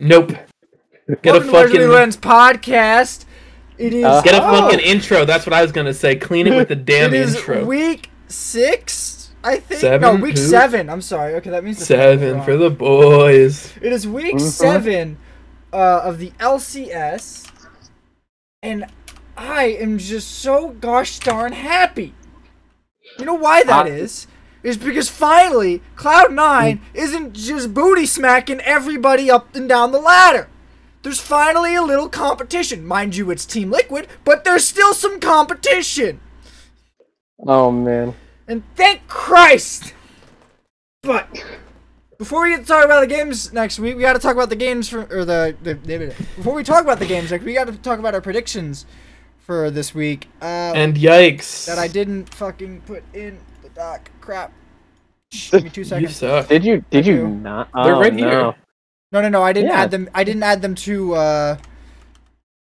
Nope. Get Welcome a to Leslie fucking Lens podcast. It is Uh, get a Oh. fucking intro. That's what I was gonna say. Clean it with the damn it is intro. week six, I think. Seven? No, week Who? seven. I'm sorry. Okay, that means the Seven for the boys. It is week Mhm. seven uh, of the LCS, and I am just so gosh darn happy. You know why that is? Is because finally Cloud9 isn't just booty smacking everybody up and down the ladder. There's finally a little competition. Mind you, it's Team Liquid, but there's still some competition. Oh man. And thank Christ! But before we get to talk about the games next week, we got to talk about the games for or the, the, the before we talk about the games next, we got to talk about our predictions for this week. Uh, And yikes. that I didn't fucking put in the doc. Crap. Shh, Give me two You seconds. suck. Did you did you do. not? They're oh, right no. here. No, no, no. I didn't Yeah. add them. I didn't add them to. uh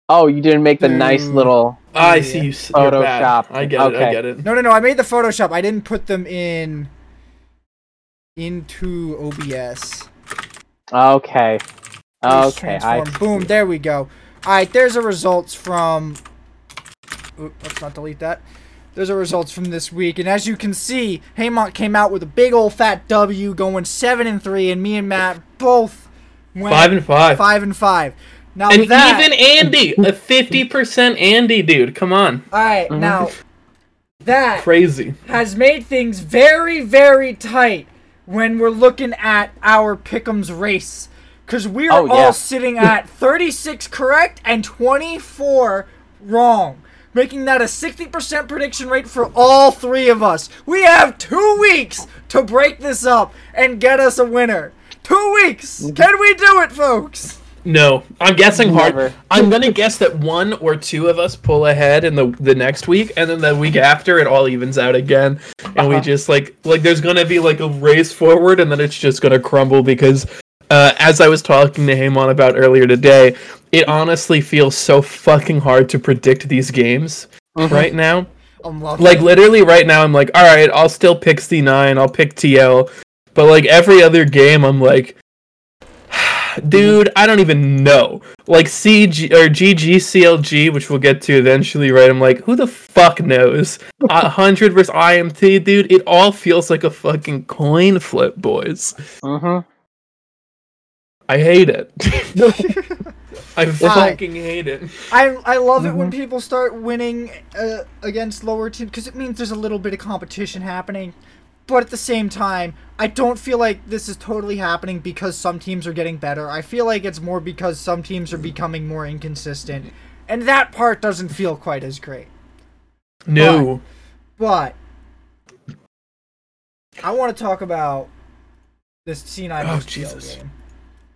Oh, you didn't make the nice Dude. little I Yeah. see you. s- You're bad. Photoshop. I get it. I Okay. get it. No, no, no. I made the Photoshop. I didn't put them in into OBS. Okay. Okay, I transform. Boom, there we go. Alright, there's a results from Oop, let's not delete that. There's a results from this week, and as you can see, Haymont came out with a big old fat W going seven and three, and me and Matt both went Five and five. five and five. Now And that even Andy, a fifty percent Andy dude. Come on, Alright, Mhm. now that crazy. has made things very, very tight when we're looking at our Pickums race. Because we are Oh, yeah. all sitting at 36 correct and 24 wrong. Making that a 60% prediction rate for all three of us. We have two weeks to break this up and get us a winner. Two weeks! Can we do it, folks? No, I'm guessing hard. Never. I'm gonna guess that one or two of us pull ahead in the the next week, and then the week after it all evens out again, and we Uh-huh. just like like there's gonna be like a race forward, and then it's just gonna crumble because, uh, as I was talking to Hamon about earlier today, it honestly feels so fucking hard to predict these games Mhm. right now. Like it. literally right now, I'm like, all right, I'll still pick C9, I'll pick TL, but like every other game, I'm like, dude, I don't even know. Like CG or GGCLG, which we'll get to eventually, right? I'm like, who the fuck knows? Hundred versus IMT, dude. It all feels like a fucking coin flip, boys. Mhm. I hate it. I like- fucking hate it. I I love it when Mm-hmm. people start winning uh, against lower teams because it means there's a little bit of competition happening. But at the same time, I don't feel like this is totally happening because some teams are getting better. I feel like it's more because some teams are becoming more inconsistent, and that part doesn't feel quite as great. No. But I want to talk about this C9 Oh, Jesus. game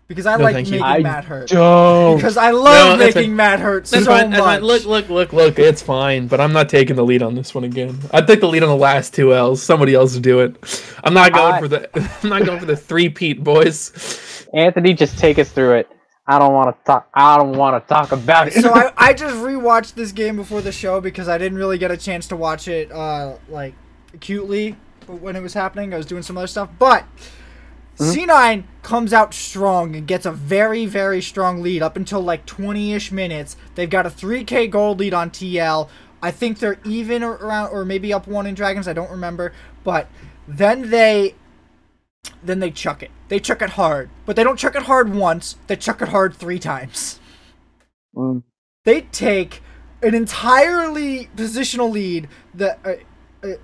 because I No, like thank you. making I Matt hurt. Don't. Because I love that's making fine. Matt hurt so fine. much. Fine. Look, look, look, look. It's fine, but I'm not taking the lead on this one again. I took the lead on the last two L's. Somebody else do it. I'm not going I- for the. I'm not going for the three peat, boys. Anthony, just take us through it. I don't want to talk. I don't want to talk about it. so I, I just rewatched this game before the show because I didn't really get a chance to watch it uh, like acutely when it was happening. I was doing some other stuff, but C9 comes out strong and gets a very very strong lead up until like 20ish minutes. They've got a 3k gold lead on TL. I think they're even around or maybe up one in Dragons. I don't remember, but then they then they chuck it. They chuck it hard, but they don't chuck it hard once. They chuck it hard three times Mm. they take an entirely positional lead that uh, uh,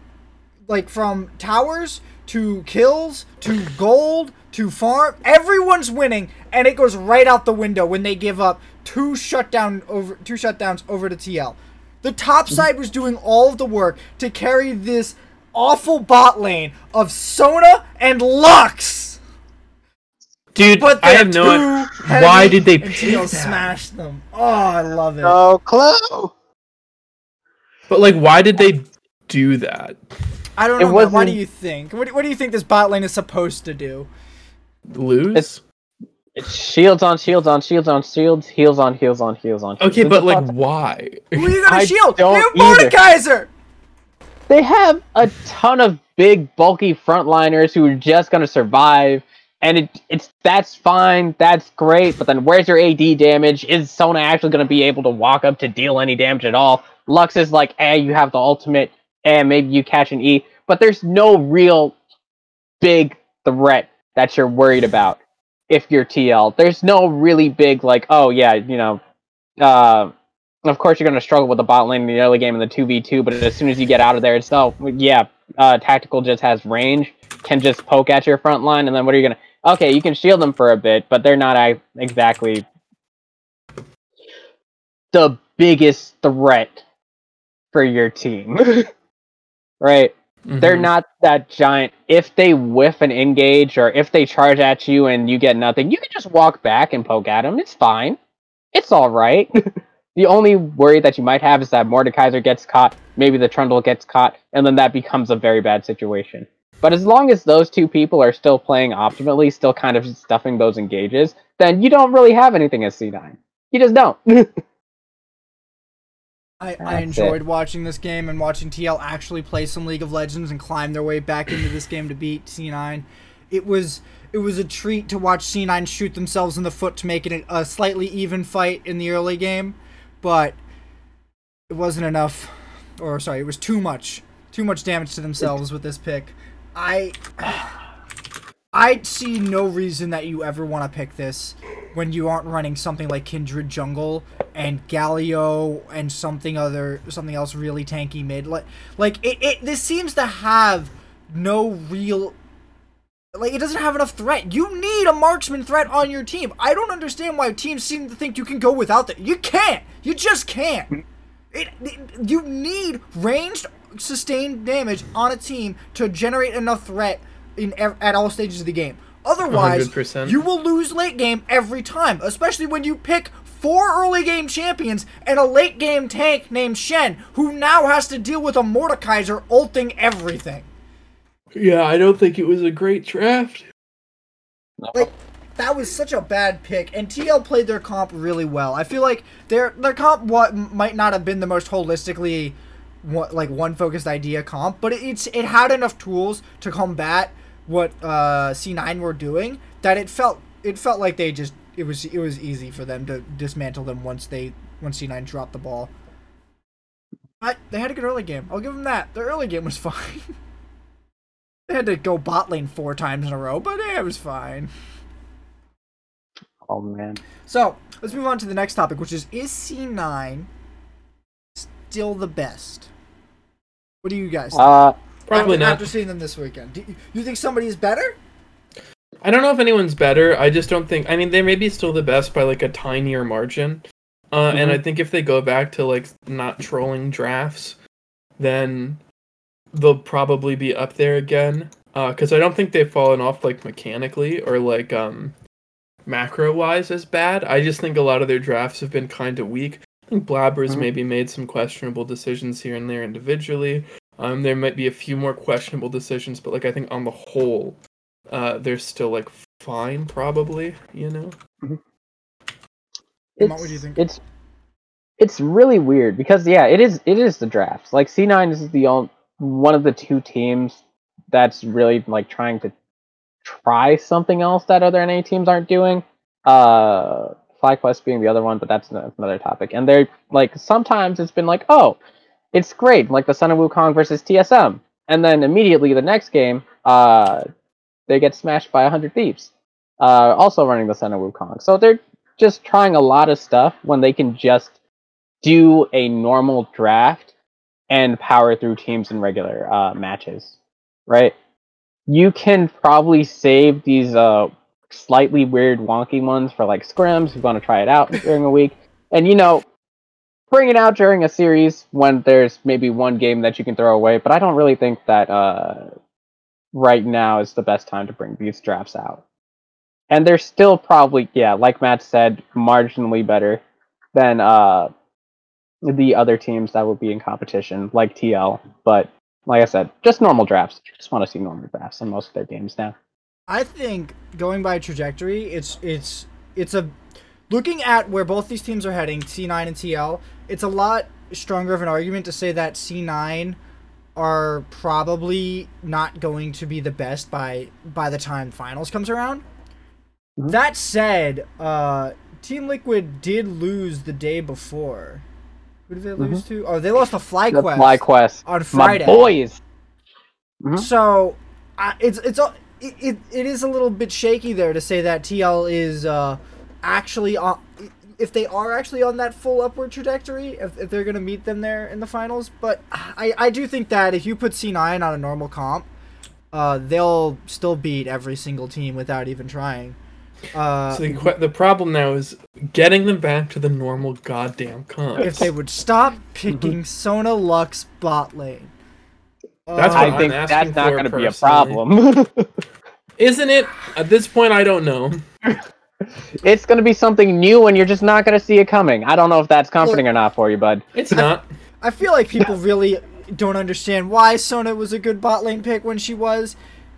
like from towers to kills to gold to farm everyone's winning and it goes right out the window when they give up two shutdown over two shutdowns over to TL the top mhm. side was doing all of the work to carry this awful bot lane of Sona and Lux Dude, but I have no. too heavy Why did they and pick TL that? smashed them oh I love it No clue. But like, why did they do that? I don't It know. Matt. Why do you think? What do, what do you think this bot lane is supposed to do? Lose? It's- It's shields on shields on shields on shields, heals on heals on heals on. okay, heals. but like, fucking- why? Who are you gonna I shield? don't You have. Mordekaiser! they have a ton of big bulky frontliners who are just gonna survive and it it's that's fine, that's great. But then where's your AD damage? Is Sona actually going to be able to walk up to deal any damage at all? Lux is like, eh, you have the ultimate, and maybe you catch an E, but there's no real big threat that you're worried about if you're TL. There's no really big like, oh yeah, you know, uh, of course you're going to struggle with the bot lane in the early game in the 2v2, but as soon as you get out of there, it's oh yeah, uh, tactical just has range, can just poke at your front line, and then what are you going to? Okay, you can shield them for a bit, but they're not uh, exactly the biggest threat for your team, right? They're Mhm. not that giant. If they whiff an engage or if they charge at you and you get nothing, you can just walk back and poke at them. It's fine. It's all right. the only worry that you might have is that Mordekaiser gets caught, maybe the Trundle gets caught, and then that becomes a very bad situation. But as long as those two people are still playing optimally, still kind of stuffing those engages, then you don't really have anything as C9. You just don't. I, I enjoyed watching this game and watching TL actually play some League of Legends and climb their way back into this game to beat C9. It was it was a treat to watch C9 shoot themselves in the foot to make it a slightly even fight in the early game, but it wasn't enough. Or sorry, it was too much. Too much damage to themselves with this pick. I I see no reason that you ever want to pick this when you aren't running something like Kindred Jungle and Galio and something other something else really tanky mid. Like like it, it this seems to have no real like it doesn't have enough threat. You need a marksman threat on your team. I don't understand why teams seem to think you can go without that. You can't. You just can't. It, it you need ranged sustained damage on a team to generate enough threat in ev- at all stages of the game. Otherwise, 100%. you will lose late game every time, especially when you pick four early game champions and a late game tank named Shen, who now has to deal with a Mordekaiser ulting everything. Yeah, I don't think it was a great draft. Like that was such a bad pick, and TL played their comp really well. I feel like their their comp what might not have been the most holistically, what like one focused idea comp, but it, it's it had enough tools to combat what uh, C9 were doing that it felt it felt like they just it was it was easy for them to dismantle them once they once C9 dropped the ball. But they had a good early game. I'll give them that. Their early game was fine. they had to go bot lane four times in a row, but eh, it was fine. oh man. So let's move on to the next topic, which is is C9 still the best? What do you guys think? Uh, Probably after, not. after seeing them this weekend? Do you, you think somebody is better? I don't know if anyone's better. I just don't think. I mean, they may be still the best by like a tinier margin. Uh, And I think if they go back to like not trolling drafts, then they'll probably be up there again. Because I don't think they've fallen off like mechanically or like um macro wise as bad. I just think a lot of their drafts have been kind of weak. I think Blabbers Mhm. maybe made some questionable decisions here and there individually. Um, there might be a few more questionable decisions, but like I think on the whole, uh, they're still like fine, probably. You know. Matt, what do you think? It's it's really weird because yeah, it is it is the drafts. Like C9 is the only one of the two teams that's really like trying to try something else that other NA teams aren't doing. Uh FlyQuest being the other one, but that's another topic. And they're like sometimes it's been like, oh, it's great, like the Sun of Wukong versus TSM. And then immediately the next game, uh they get smashed by 100 thieves. Uh also running the Sun of Wukong. So they're just trying a lot of stuff when they can just do a normal draft and power through teams in regular uh, matches, right? You can probably save these uh, slightly weird, wonky ones for like scrims You want to try it out during a week, and you know, bring it out during a series when there's maybe one game that you can throw away. But I don't really think that uh, right now is the best time to bring these drafts out. And they're still probably yeah like matt said marginally better than uh the other teams that would be in competition like tl but like i said just normal drafts. You just want to see normal drafts in most of their games now. I think going by trajectory, it's it's it's a looking at where both these teams are heading, C9 and TL. It's a lot stronger of an argument to say that C9 are probably not going to be the best by by the time finals comes around. Mhm. That said, uh, Team Liquid did lose the day before. Who did they lose to? Oh, they lost to Mm-hmm. The FlyQuest FlyQuest. on My Friday. boys. Mhm. So, uh, it's it's it, it, it is a little bit shaky there to say that TL is uh, actually on. If they are actually on that full upward trajectory, if, if they're gonna meet them there in the finals, but I, I do think that if you put C9 on a normal comp, uh, they'll still beat every single team without even trying. Uh, So the, que- the problem now is getting them back to the normal goddamn comps. if they would stop picking Sona Lux bot lane. That's what I think I'm that's asking not going to be a problem. Isn't it? At this point, I don't know. It's going to be something new, and you're just not going to see it coming. I don't know if that's comforting or not for you, bud. It's not. I feel like people really don't understand why Sona was a good bot lane pick when she was.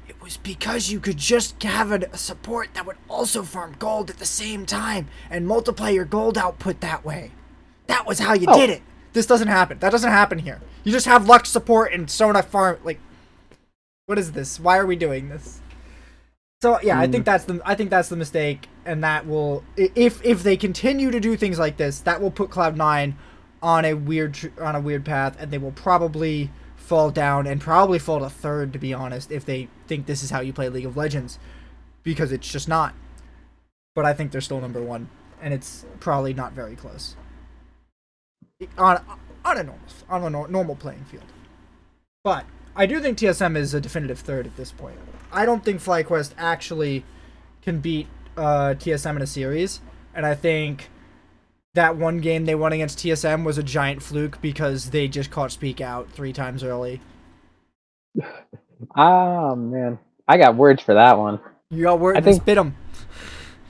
It was because you could just have a, a support that would also farm gold at the same time and multiply your gold output that way. That was how you Oh. did it. This doesn't happen. That doesn't happen here. You just have Lux support and Sona farm. Like, what is this? Why are we doing this? So yeah, I think mm. that's the I think that's the mistake, and that will if if they continue to do things like this, that will put Cloud Nine on a weird on a weird path, and they will probably fall down and probably fall to third, to be honest, if they think this is how you play League of Legends, because it's just not. But I think they're still number one, and it's probably not very close. On on a normal on a normal playing field, but I do think TSM is a definitive third at this point. I don't think FlyQuest actually can beat uh, TSM in a series, and I think that one game they won against TSM was a giant fluke because they just caught Spica three times early. Oh, man. I got words for that one. You got word I and think- spit 'em.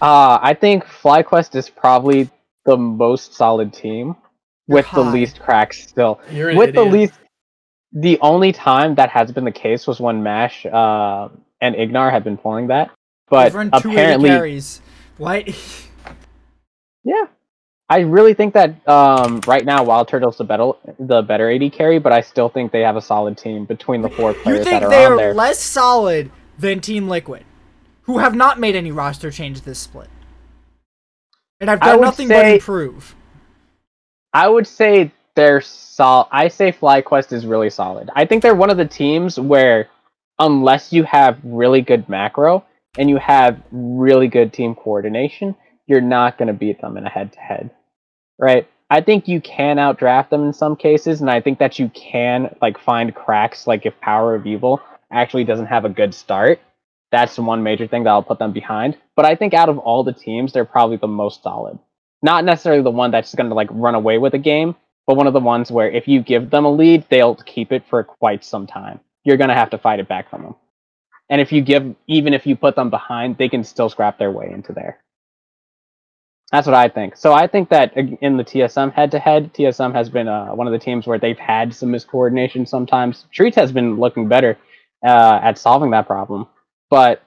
Uh, I think FlyQuest is probably the most solid team You're with the least cracks still. You're an with the least the only time that has been the case was when Mash uh, and Ignar have been pulling that. But run 280 apparently carries. What? Yeah. I really think that um, right now Wild Turtle's the better the better AD carry, but I still think they have a solid team between the four you players think that are they on are there. less solid than Team Liquid, who have not made any roster change this split, and have I done nothing but say- improve. I would say they're sol. I say FlyQuest is really solid. I think they're one of the teams where, unless you have really good macro and you have really good team coordination, you're not going to beat them in a head-to-head, right? I think you can outdraft them in some cases, and I think that you can like find cracks. Like if Power of Evil actually doesn't have a good start, that's one major thing that'll put them behind. But I think out of all the teams, they're probably the most solid not necessarily the one that's going to like run away with a game, but one of the ones where if you give them a lead, they'll keep it for quite some time. You're going to have to fight it back from them. And if you give, even if you put them behind, they can still scrap their way into there. That's what I think. So I think that in the TSM head to head, TSM has been uh, one of the teams where they've had some miscoordination sometimes. Treat has been looking better uh, at solving that problem. But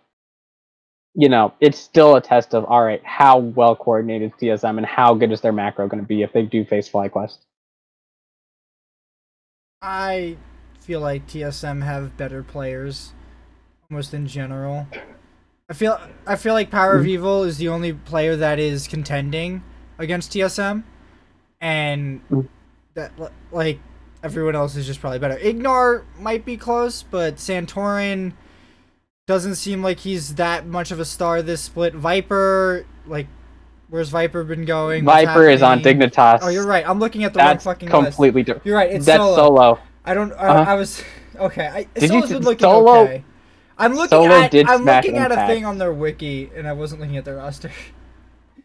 you know, it's still a test of all right, how well coordinated TSM and how good is their macro going to be if they do face FlyQuest. I feel like TSM have better players, almost in general. I feel I feel like Power of Evil is the only player that is contending against TSM, and Mm. that like everyone else is just probably better. Ignar might be close, but Santorin doesn't seem like he's that much of a star this split. Viper, like, where's Viper been going? Viper is on? Dignitas. Oh, you're right. I'm looking at the That's wrong fucking list. completely different. You're right. It's That's solo. solo. I don't. I, Uh-huh. I was okay. I, Did you Solo's been looking Solo- okay. I'm looking Solo at. I'm looking at a thing on their wiki, and I wasn't looking at their roster.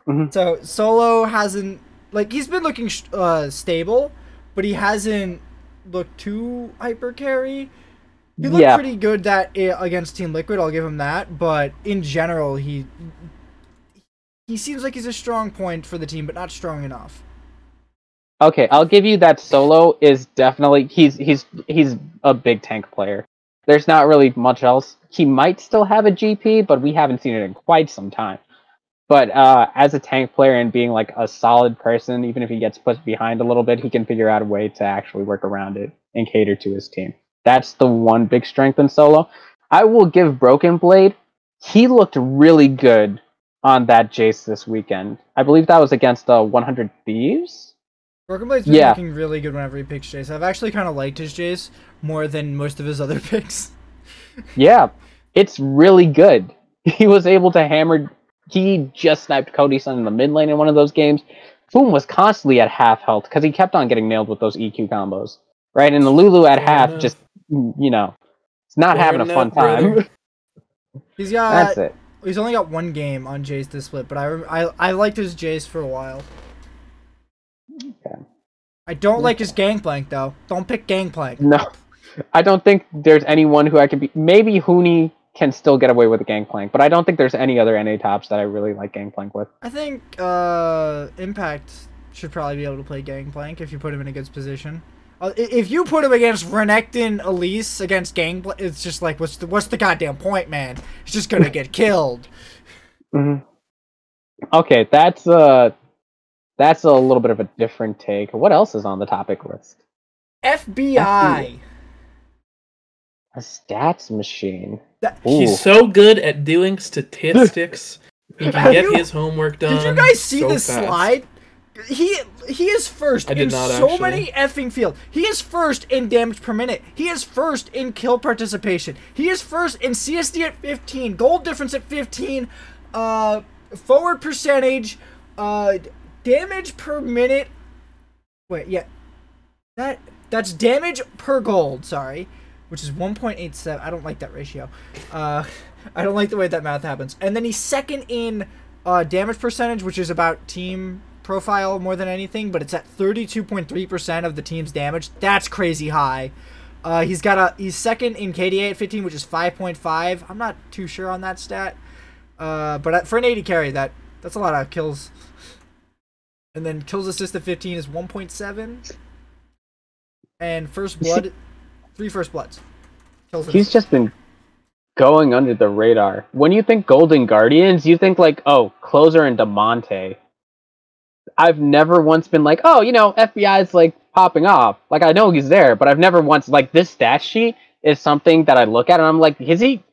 Mhm. So Solo hasn't like he's been looking uh, stable, but he hasn't looked too hyper carry. He looked Yeah. pretty good that uh, against Team Liquid. I'll give him that. But in general, he he seems like he's a strong point for the team, but not strong enough. Okay, I'll give you that. Solo is definitely he's he's he's a big tank player. There's not really much else. He might still have a GP, but we haven't seen it in quite some time. But uh, as a tank player and being like a solid person, even if he gets pushed behind a little bit, he can figure out a way to actually work around it and cater to his team. That's the one big strength in solo. I will give Broken Blade. He looked really good on that Jace this weekend. I believe that was against the 100 Thieves. Broken Blade's been Yeah. looking really good whenever he picks Jace. I've actually kind of liked his Jace more than most of his other picks. Yeah, it's really good. He was able to hammer. He just sniped Cody Sun in the mid lane in one of those games. Boom was constantly at half health because he kept on getting nailed with those EQ combos. Right, and the Lulu at Fair half enough. just you know, it's not Fair having a fun enough, brother. time. He's got That's it. he's only got one game on Jace this split, but I rem- I I liked his Jace for a while. Okay. I don't like his Gangplank though. Don't pick Gangplank. No, I don't think there's anyone who I could be. Maybe Huni can still get away with a gangplank, but I don't think there's any other NA tops that I really like gangplank with. I think uh Impact should probably be able to play Gangplank if you put him in a good position. Uh, if you put him against Renekton Elise against Gangplank, it's just like what's the what's the goddamn point, man? He's just gonna get killed. Mhm. Okay, that's uh that's a little bit of a different take. What else is on the topic list? FBI. A stats machine. That- He's so good at doing statistics. He can get you- his homework done. Did you guys see so this fast. slide? He he is first I in so actually. many effing fields. He is first in damage per minute. He is first in kill participation. He is first in CSD at 15, gold difference at 15, uh, forward percentage, uh, damage per minute. Wait, yeah, that that's damage per gold. Sorry, which is 1.87. I don't like that ratio. Uh, I don't like the way that math happens. And then he's second in uh, damage percentage, which is about team profile more than anything, but it's at 32.3% of the team's damage. That's crazy high. Uh, he's got a he's second in KDA at 15, which is 5.5. I'm not too sure on that stat. Uh, but for an AD carry, that that's a lot of kills. And then kills assist of 15 is 1.7. And first blood, three first bloods. Kills He's just been going under the radar. When you think Golden Guardians, you think like, oh, Closer and Damonte. I've never once been like, oh, you know, FBI's like popping off. Like I know he's there, but I've never once like this stat sheet is something that I look at and I'm like, is he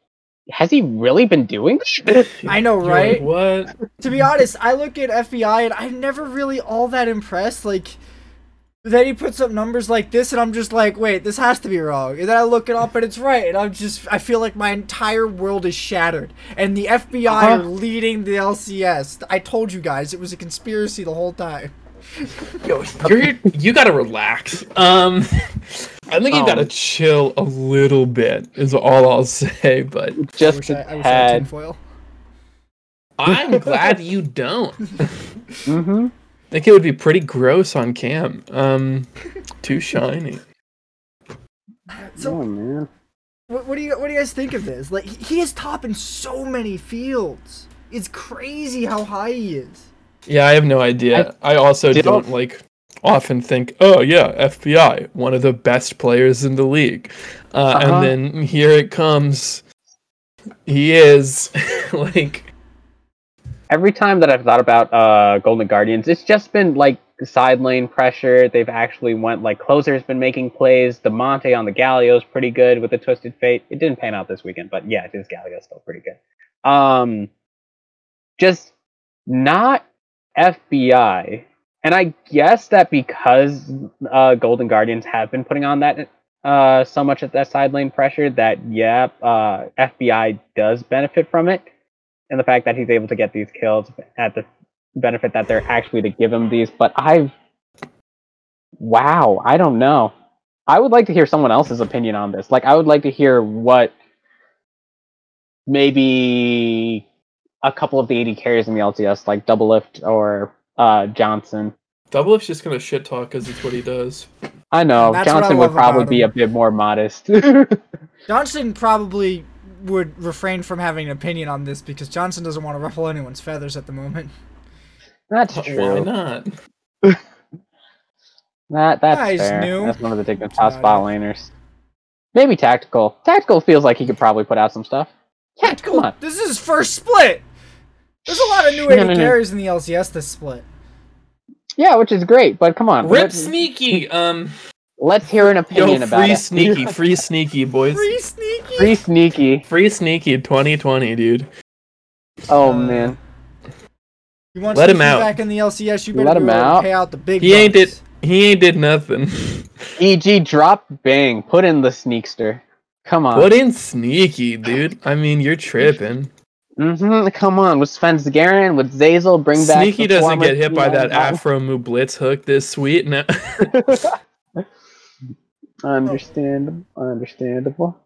has he really been doing this? I know, right? like, what? to be honest, I look at FBI and I'm never really all that impressed. Like, then he puts up numbers like this, and I'm just like, wait, this has to be wrong. And then I look it up, and it's right. And I'm just, I feel like my entire world is shattered. And the FBI are Uh-huh. leading the LCS. I told you guys, it was a conspiracy the whole time. Yo, you're you gotta relax. Um, I think you Um, gotta chill a little bit. Is all I'll say. But I Just wish a I, I, wish I had tad. tinfoil. I'm glad you don't. Mm-hmm. I think it would be pretty gross on cam. Um, too shiny. So, oh man. what, what do you, what do you guys think of this? Like, he he is top in so many fields. It's crazy how high he is. Yeah, I have no idea. I, also Did- don't like often think, oh yeah, FBI, one of the best players in the league, uh, Uh-huh. and then here it comes. He is like every time that I've thought about uh, Golden Guardians, it's just been like side lane pressure. They've actually went like closer's been making plays. Damonte on the Galio's pretty good with the Twisted Fate. It didn't pan out this weekend, but yeah, his Galio's still pretty good. Um, just not FBI. And I guess that because uh, Golden Guardians have been putting on that uh, so much of that side lane pressure, that yeah, uh, FBI does benefit from it and the fact that he's able to get these kills at the benefit that they're actually to give him these. But I've wow, I don't know. I would like to hear someone else's opinion on this. Like I would like to hear what maybe a couple of the AD carries in the LCS, like Doublelift or uh, Johnsun. Double F's just gonna shit talk because it's what he does. I know That's what I Johnsun would love probably be a bit more modest. Johnsun probably would refrain from having an opinion on this because Johnsun doesn't want to ruffle anyone's feathers at the moment. That's Why true. Why not? That that's Yeah, fair. new. That's one of the Dignitas about spot laners. Maybe tactical. Tactical feels like he could probably put out some stuff. Yeah, come on. This is his first split. There's a lot of new No, AD no, no. carries in the LCS this split. Yeah, which is great, but come on. Rip let's, sneaky. Um, let's hear an yo, opinion about free it. sneaky, free sneaky, boys. Free sneaky. Free sneaky. Free sneaky 2020, dude. Oh Uh, man. You want Let him out. back in the LCS? You better Let him out. pay out the big. He ain't did he ain't did nothing. EG drop bang, put in the sneakster. Come on. Put in sneaky, dude. I mean, you're tripping. Hmm Come on, with Svenskeren, with Zeyzal, bring back. Sneaky the doesn't former get hit by that T9 Afro Mu Blitz hook this sweet. No. Understandable. Understandable.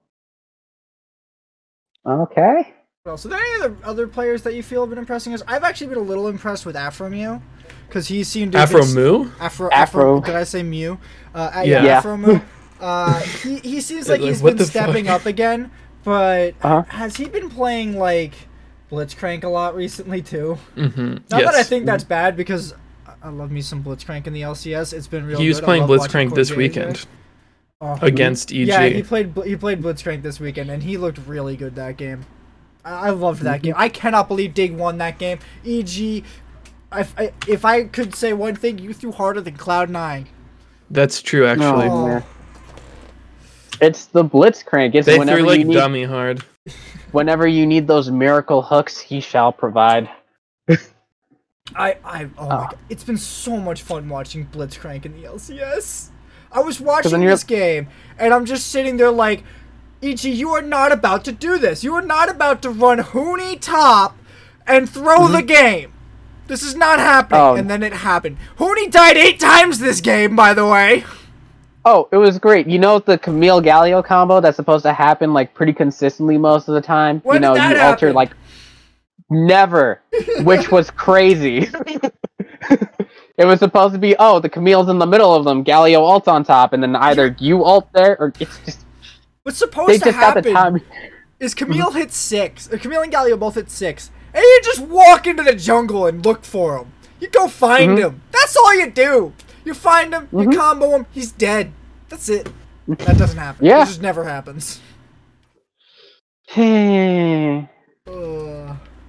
Okay. Well, so there any other other players that you feel have been impressing us? I've actually been a little impressed with Aphromoo because he seemed to have Afro been- Mu? Afro, Afro. Afro. Did I say Mew? Uh, uh, Yeah. yeah, Yeah. Afro Mew. Uh, he he seems like Like, he's what been stepping fuck? up again, but Uh-huh. has he been playing like Blitzcrank a lot recently too? Mm-hmm. Not that I think that's bad because I- I love me some Blitzcrank in the LCS. It's been real. He was good. Playing love watching Blitzcrank this Corey weekend Gazer. Oh, against E EG. yeah, he played Bl- he played Blitzcrank this weekend, and he looked really good that game. I, I loved that game. I cannot believe Dig won that game. EG, I, I, if I could say one thing, you threw harder than Cloud Nine. That's true, actually. Oh, Oh. It's the Blitzcrank. It's They whenever threw you like need dummy hard. Whenever you need those miracle hooks, he shall provide. I, I, oh my Ah. god, it's been so much fun watching Blitzcrank in the LCS. I was watching this game, and I'm just sitting there like, EG, you are not about to do this. You are not about to run Huni top and throw the game. This is not happening. Mm-hmm. Oh. And then it happened. Huni died eight times this game, by the way. Oh, it was great. You know the Camille Galio combo that's supposed to happen like pretty consistently most of the time. When you know, you alter like never, which was crazy. it was supposed to be oh the Camille's in the middle of them, Galio ult on top, and then either you ult there or it's just What's supposed they to just got the happen time. is Camille hit six. Or Camille and Galio both hit six. And you just walk into the jungle and look for him. You go find Mhm. him. That's all you do. You find him, you Mhm. combo him, he's dead. That's it. That doesn't happen. Yeah. It just never happens. Ugh.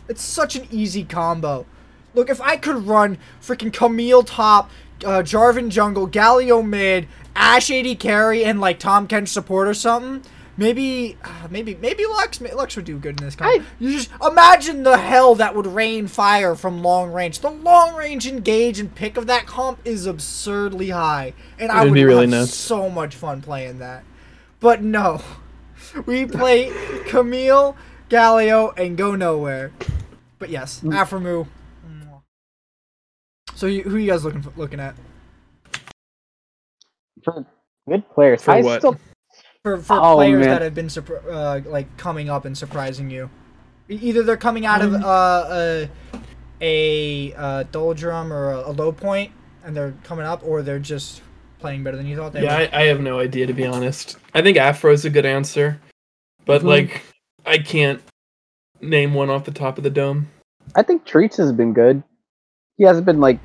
It's such an easy combo. Look, if I could run freaking Camille top, uh, Jarvan jungle, Galio mid, Ash AD carry, and like Tahm Kench support or something, maybe, uh, maybe, maybe Lux, Lux would do good in this combo. I- you just imagine the hell that would rain fire from long range. The long range engage and pick of that comp is absurdly high, and I It'd be really have nuts. so much fun playing that. But no, we play Camille, Galio, and go nowhere. But yes, Mm. Aphromoo. So you, who you guys looking for, looking at For good players. For I what? still for for Oh, players man. that have been uh, like coming up and surprising you? Either they're coming out of uh, a a uh, doldrum or a, a low point and they're coming up, or they're just playing better than you thought they Yeah, would. I, I have no idea to be honest. I think Afro's a good answer, but Mhm. like I can't name one off the top of the dome. I think Treatz has been good. He hasn't been like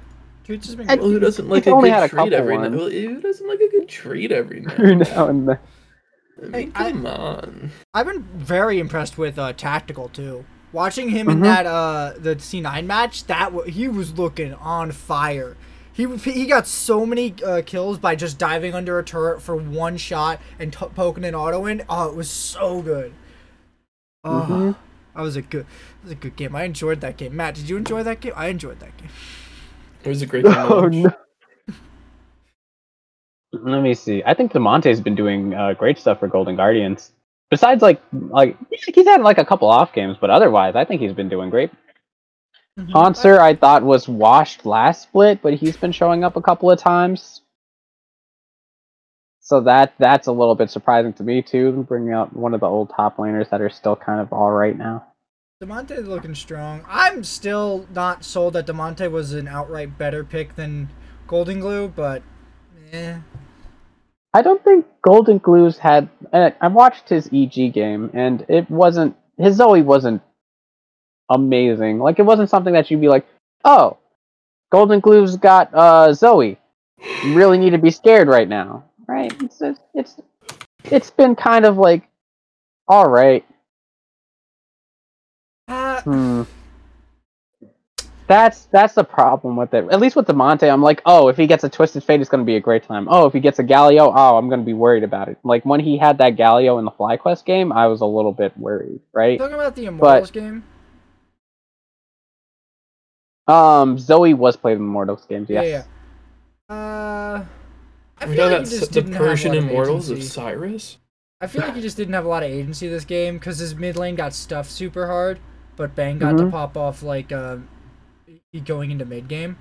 Treatz has been Well, who doesn't like a good treat every now? who doesn't like a good treat every now? every and then? now and then. I mean, Hey, I- come on. I've been very impressed with uh, tactical too. Watching him in Mhm. that uh the C9 match, that w- he was looking on fire. He he got so many uh, kills by just diving under a turret for one shot and t- poking an auto in. Oh, it was so good. Oh, Mhm. that was a good that was a good game. I enjoyed that game. Matt, did you enjoy that game? I enjoyed that game. It was a great game. Oh no. Let me see. I think Damonte's been doing uh, great stuff for Golden Guardians. Besides, like, like he's had like a couple off games, but otherwise, I think he's been doing great. Mm-hmm. Hauntzer, I thought was washed last split, but he's been showing up a couple of times. So that that's a little bit surprising to me too. Bringing out one of the old top laners that are still kind of all right now. Damonte looking strong. I'm still not sold that Damonte was an outright better pick than Golden Glue, but eh. I don't think Golden Glue's had. Uh, I watched his EG game, and it wasn't. His Zoe wasn't amazing. Like, it wasn't something that you'd be like, oh, Golden Glue's got uh, Zoe. You really need to be scared right now. Right? It's, it's, it's, it's been kind of like, alright. Uh, Hmm. That's that's the problem with it. At least with Damonte, I'm like, oh, if he gets a Twisted Fate, it's gonna be a great time. Oh, if he gets a Galio, oh, I'm gonna be worried about it. Like when he had that Galio in the FlyQuest game, I was a little bit worried, right? talking about the Immortals game. Um, Zoe was played in Immortals games. Yes. Yeah, yeah. Uh, I We feel know like that he just the didn't have a Persian lot of Immortals of agency. Cyrus. I feel like he just didn't have a lot of agency this game because his mid lane got stuffed super hard, but Bang got to Mhm. pop off like uh, going into mid game.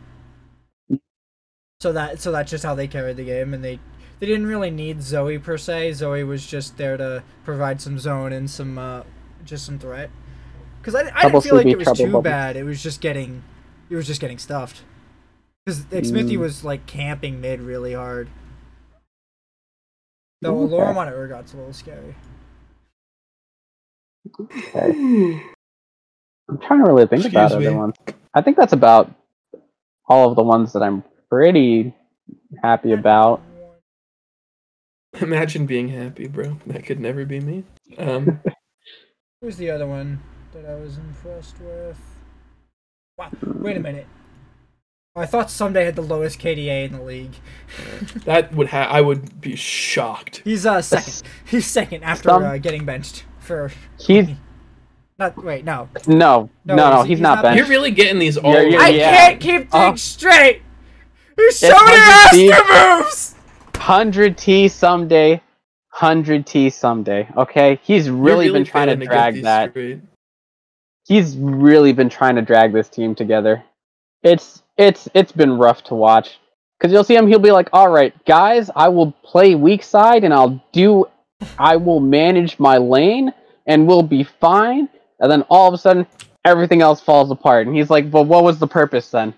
So that so that's just how they carried the game, and they they didn't really need Zoe per se. Zoe was just there to provide some zone and some uh, just some threat. Because I, I Trouble didn't feel like it was Trouble too Bubble. bad. It was just getting it was just getting stuffed. Because Smithy Mm. was like camping mid really hard. Though Okay. Alarm on Urgot's a little scary. Okay. I'm trying to really think about Excuse other me. ones. I think that's about all of the ones that I'm pretty happy about. Imagine being happy, bro. That could never be me. Um, Who's the other one that I was impressed with? Wow, wait a minute. I thought Ssumday had the lowest KDA in the league. that would ha- I would be shocked. He's uh second. He's second after Some- uh, getting benched for. He's Not wait no. no, No, no, no, he's- he's, he's not not- benched. You're really getting these all. Yeah, yeah, I yeah. can't keep Uh, things straight. There's so it's many 100 Oscar moves. Hundred T Ssumday, hundred T Ssumday. Okay, he's You're really, been trying to failing get drag these that. straight. He's really been trying to drag this team together. It's it's it's been rough to watch because you'll see him. He'll be like, "All right, guys, I will play weak side and I'll do, I will manage my lane and we'll be fine." And then all of a sudden, everything else falls apart. And he's like, "Well, what was the purpose then?"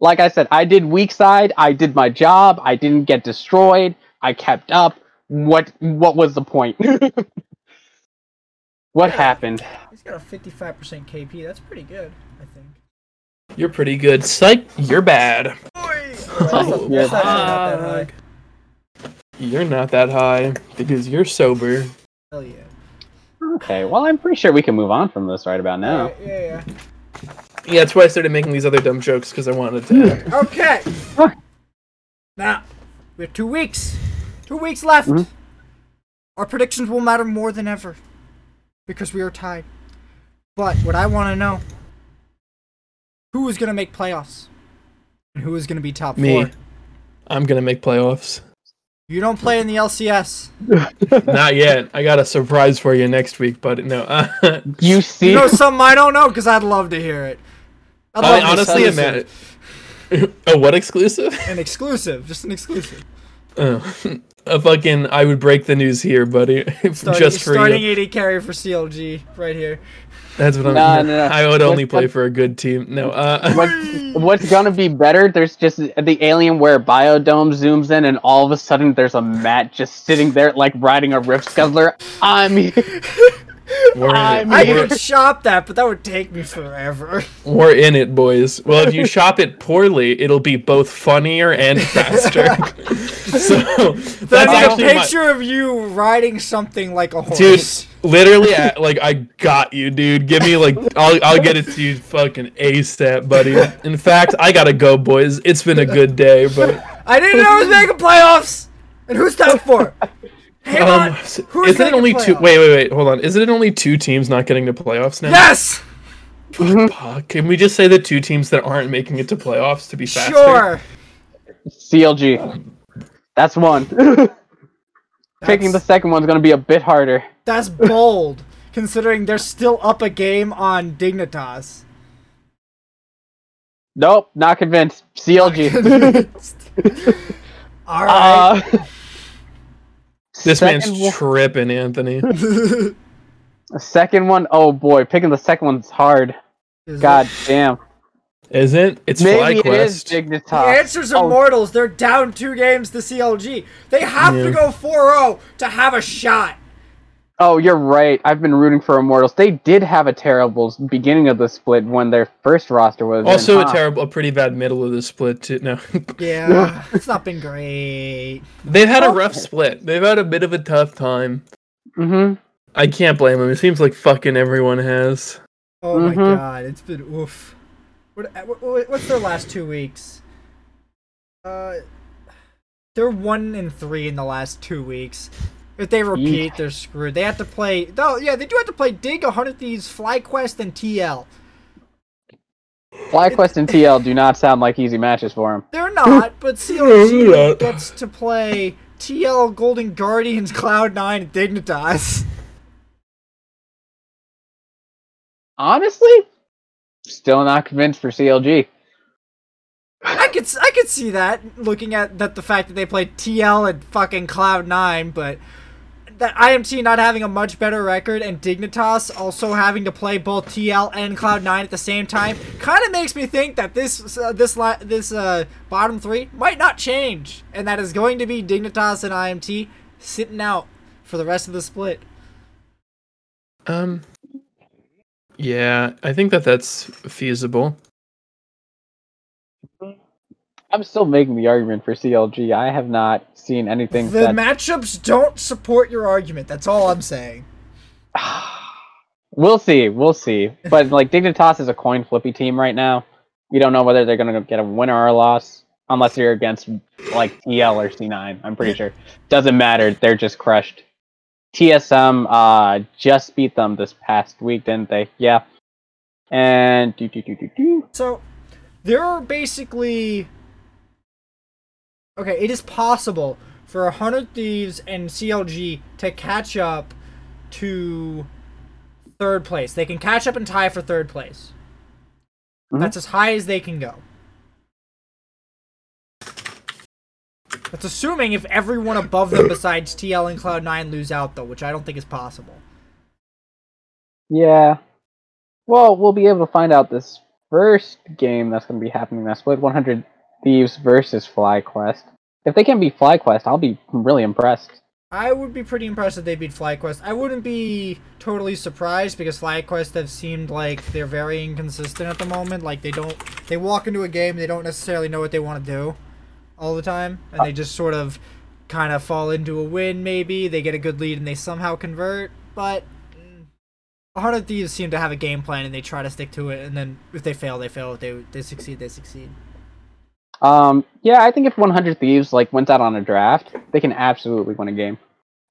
Like I said, I did weak side. I did my job. I didn't get destroyed. I kept up. What what was the point? what happened? He's got a 55% KP. That's pretty good, I think. You're pretty good. Psych, you're bad. Oh, yeah. that's not that high. You're not that high because you're sober. Hell yeah. Okay, well, I'm pretty sure we can move on from this right about now. Alright, yeah, yeah. Yeah, that's why I started making these other dumb jokes because I wanted to. Okay. Now, we have two weeks. Two weeks left. Mhm. Our predictions will matter more than ever because we are tied. But what I want to know who is going to make playoffs and who is going to be top Me. four. I'm gonna make playoffs. You don't play in the LCS. Not yet. I got a surprise for you next week, but no. You see, You know something I don't know because I'd love to hear it. I'd I love an honestly exclusive. imagine. Oh, what exclusive? An exclusive, just an exclusive. Oh, a fucking. I would break the news here, buddy. Starting, Just for starting you. AD carry for CLG right here. That's what I'm. No, no, no. I would only What- play for a good team. No. Uh. what, what's gonna be better? There's just the alien. Alienware biodome zooms in, and all of a sudden there's a Matt just sitting there like riding a Rift Scuttler. I'm We're I it. mean- I could shop that, but that would take me forever. We're in it, boys. Well, if you shop it poorly, it'll be both funnier and faster. so that's a actually my, picture of you riding something like a horse. dude. Literally, I- like I got you, dude. Give me like I'll I'll get it to you fucking ASAP, buddy. In fact, I gotta go, boys. It's been a good day, but I didn't know I was making playoffs. And who's top four? Hang um, on. Who's isn't it only two? Wait, wait, wait. Hold on. Isn't it only two teams not getting to playoffs now? Yes. Can we just say the two teams that aren't making it to playoffs to be faster? Sure. CLG. That's one. Picking the That's- second one's gonna be a bit harder. That's bold, considering they're still up a game on Dignitas. Nope, not convinced. CLG. All right. uh, This second man's one- tripping, Anthony. the second one, oh boy, picking the second one's hard. Is God it- damn. Isn't it's Maybe it is FlyQuest? The Dignitas. answer's Oh, Immortals. They're down two games to CLG. They have to go 4-0 to have a shot. Oh, you're right. I've been rooting for Immortals. They did have a terrible beginning of the split when their first roster was. in, Also, a terrible, a pretty bad middle of the split too. No, Yeah, it's not been great. they've had a rough split. They've had a bit of a tough time. Mhm. I can't blame them. It seems like fucking everyone has. Oh my Mhm. god, it's been oof. What, uh, what- what- what's their last two weeks? Uh, they're one and three in the last two weeks. If they repeat, they're screwed. They have to play. No, yeah, they do have to play Dig, 100 Thieves, FlyQuest, and TL. FlyQuest and TL do not sound like easy matches for him. They're not, but they're CLG gets to play TL Golden Guardians, Cloud9, and Dignitas. Honestly, still not convinced for CLG. I could I could see that looking at that the fact that they played TL and fucking Cloud Nine, but that IMT not having a much better record and Dignitas also having to play both TL and Cloud Nine at the same time kind of makes me think that this uh, this this uh, bottom three might not change, and that is going to be Dignitas and IMT sitting out for the rest of the split. Um. Yeah, I think that that's feasible. I'm still making the argument for CLG. I have not seen anything The that matchups don't support your argument. That's all I'm saying. We'll see. We'll see. But like Dignitas is a coin flippy team right now. You don't know whether they're gonna get a winner or a loss unless you're against like TL or C9. I'm pretty sure. Doesn't matter. They're just crushed. TSM uh just beat them this past week, didn't they? Yeah. And do do do do do. So there are basically okay. It is possible for Hundred Thieves and CLG to catch up to third place. They can catch up and tie for third place. Mhm. That's as high as they can go. That's assuming if everyone above them besides TL and Cloud9 lose out, though, which I don't think is possible. Yeah. Well, we'll be able to find out this first game that's going to be happening. That's Split 100 Thieves versus FlyQuest. If they can beat FlyQuest, I'll be really impressed. I would be pretty impressed if they beat FlyQuest. I wouldn't be totally surprised because FlyQuest have seemed like they're very inconsistent at the moment. Like they don't, they walk into a game, they don't necessarily know what they want to do all the time, and they just sort of kind of fall into a win. Maybe they get a good lead and they somehow convert, but. mm, A hundred thieves seem to have a game plan and they try to stick to it. And then if they fail, they fail. If they they succeed, they succeed. Um, yeah, I think if 100 Thieves like went out on a draft, they can absolutely win a game.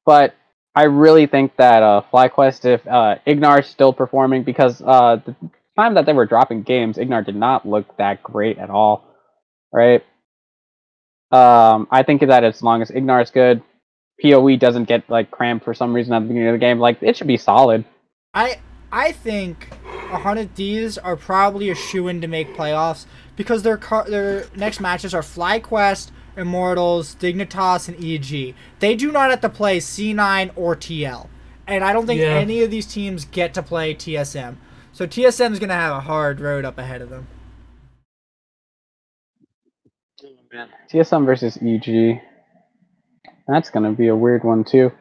But I really think that uh, FlyQuest, if uh, Ignar is still performing, because uh, the time that they were dropping games, Ignar did not look that great at all, right? Um, I think that as long as Ignar is good, POE doesn't get like cramped for some reason at the beginning of the game, like it should be solid. I I think a hundred Thieves are probably a shoe in to make playoffs because their car, their next matches are FlyQuest, Immortals, Dignitas, and EG. They do not have to play C9 or TL, and I don't think Yeah. any of these teams get to play TSM. So TSM is gonna have a hard road up ahead of them. TSM versus EG. That's gonna be a weird one too.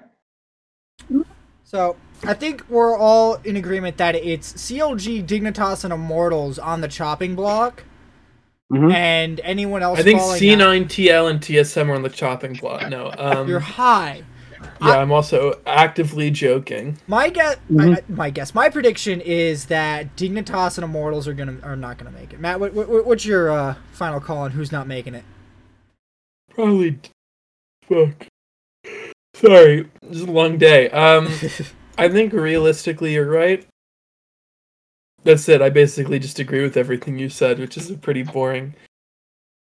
So I think we're all in agreement that it's CLG, Dignitas, and Immortals on the chopping block, Mhm. and anyone else. I think C9, TL, and TSM are on the chopping block. No, um, You're high. yeah, I'm also actively joking. My guess, Mhm. I, my guess, my prediction is that Dignitas and Immortals are gonna are not gonna make it. Matt, what, what, what's your uh, final call on who's not making it? Probably. Fuck. Sorry, it's a long day. Um, I think realistically, you're right. That's it. I basically just agree with everything you said, which is a pretty boring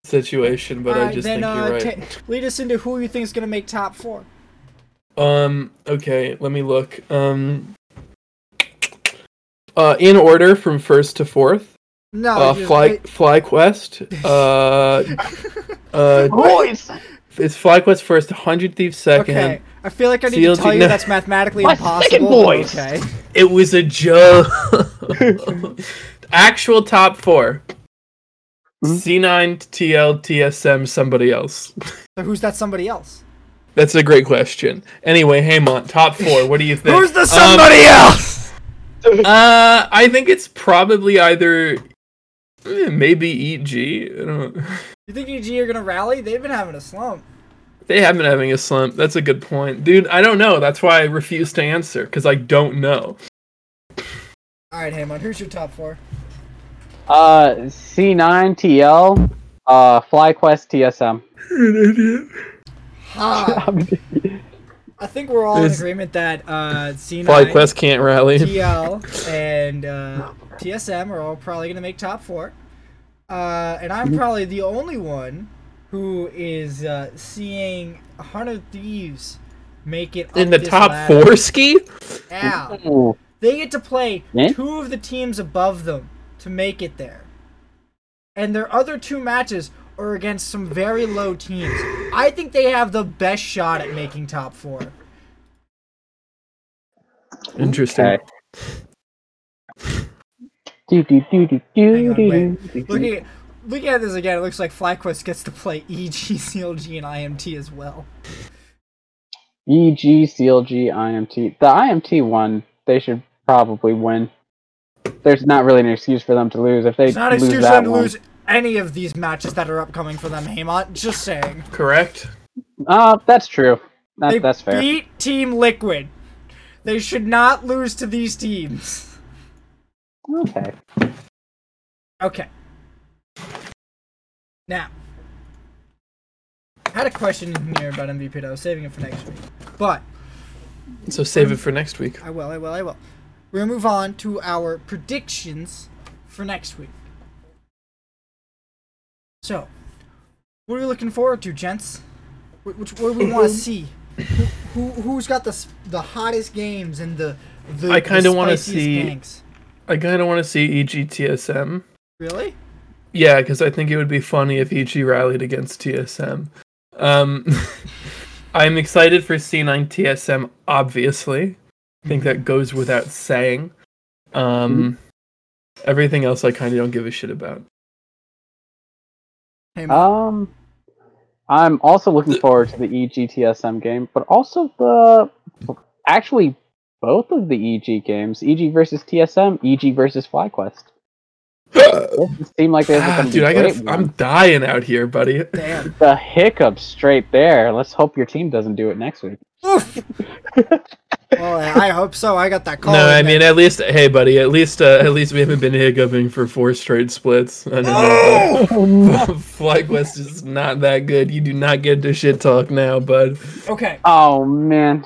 situation, but I just then think you're uh, right. ta- lead us into who you think is gonna make top four. Um. Okay. Let me look. Um. Uh, in order from first to fourth. No, Uh, just fly wait. FlyQuest. Uh. uh. Boys, It's FlyQuest first. Hundred Thieves second. Okay, I feel like I need CLG to tell you no. that's mathematically My impossible. second but voice. Okay. It was a joke. Actual top 4 Mhm. C9, TL, TSM, somebody else. So who's that somebody else? That's a great question. Anyway, Haymont, top four. What do you think? Who's the Um, somebody else? Uh, I think it's probably either eh, maybe EG. I don't. You think EG are gonna rally? They've been having a slump. They have been having a slump. That's a good point, dude. I don't know. That's why I refuse to answer because I don't know. All right, Hamon, who's your top four? uh, C9 TL, uh, FlyQuest TSM. Ha! I'm- I think we're all in agreement that uh, C9, FlyQuest can't rally. TL, and uh, TSM are all probably going to make top four. Uh, and I'm probably the only one who is uh, seeing 100 Thieves make it up In the this top ladder. four ski? Yeah. Ooh. They get to play Yeah. two of the teams above them to make it there. And their other two matches are against some very low teams. I think they have the best shot at making top four. Interesting. Okay. Do, do, do, do, do, do, do, do. Looking at, looking at this again, it looks like FlyQuest gets to play EG, CLG, and IMT as well. EG, CLG, IMT. The IMT one, they should probably win. There's not really an excuse for them to lose. If they It's not an lose excuse for them to one, lose any of these matches that are upcoming for them, Haymont. Just saying. Correct. uh, that's true. That, They that's fair. beat Team Liquid. They should not lose to these teams. Okay. Okay. Now, I had a question in here about MVP, but I was saving it for next week. But So save it um, for next week. I will, I will, I will. We're gonna move on to our predictions for next week. So, what are we looking forward to, gents? Wh- Which what do we want to see? Who, who who's got the the hottest games and the the I kinda wanna see- ganks? I kind of want to see EGTSM. Really? Yeah, because I think it would be funny if EG rallied against TSM. Um, I'm excited for C9 TSM, obviously. I think that goes without saying. Um, Everything else I kind of don't give a shit about. Hey, Um, I'm also looking forward to the EGTSM game, but also the actually both of the EG games, EG versus TSM, EG versus FlyQuest. This seem like there's Ah, going dude, I gotta, I'm dying out here, buddy. Damn. The hiccups straight there. Let's hope your team doesn't do it next week. Well, I I hope so. I got that call. No, I mean at least, hey, buddy, at least, uh, at least we haven't been hiccuping for four straight splits. I don't know. Oh! FlyQuest is not that good. You do not get to shit talk now, bud. Okay. Oh man.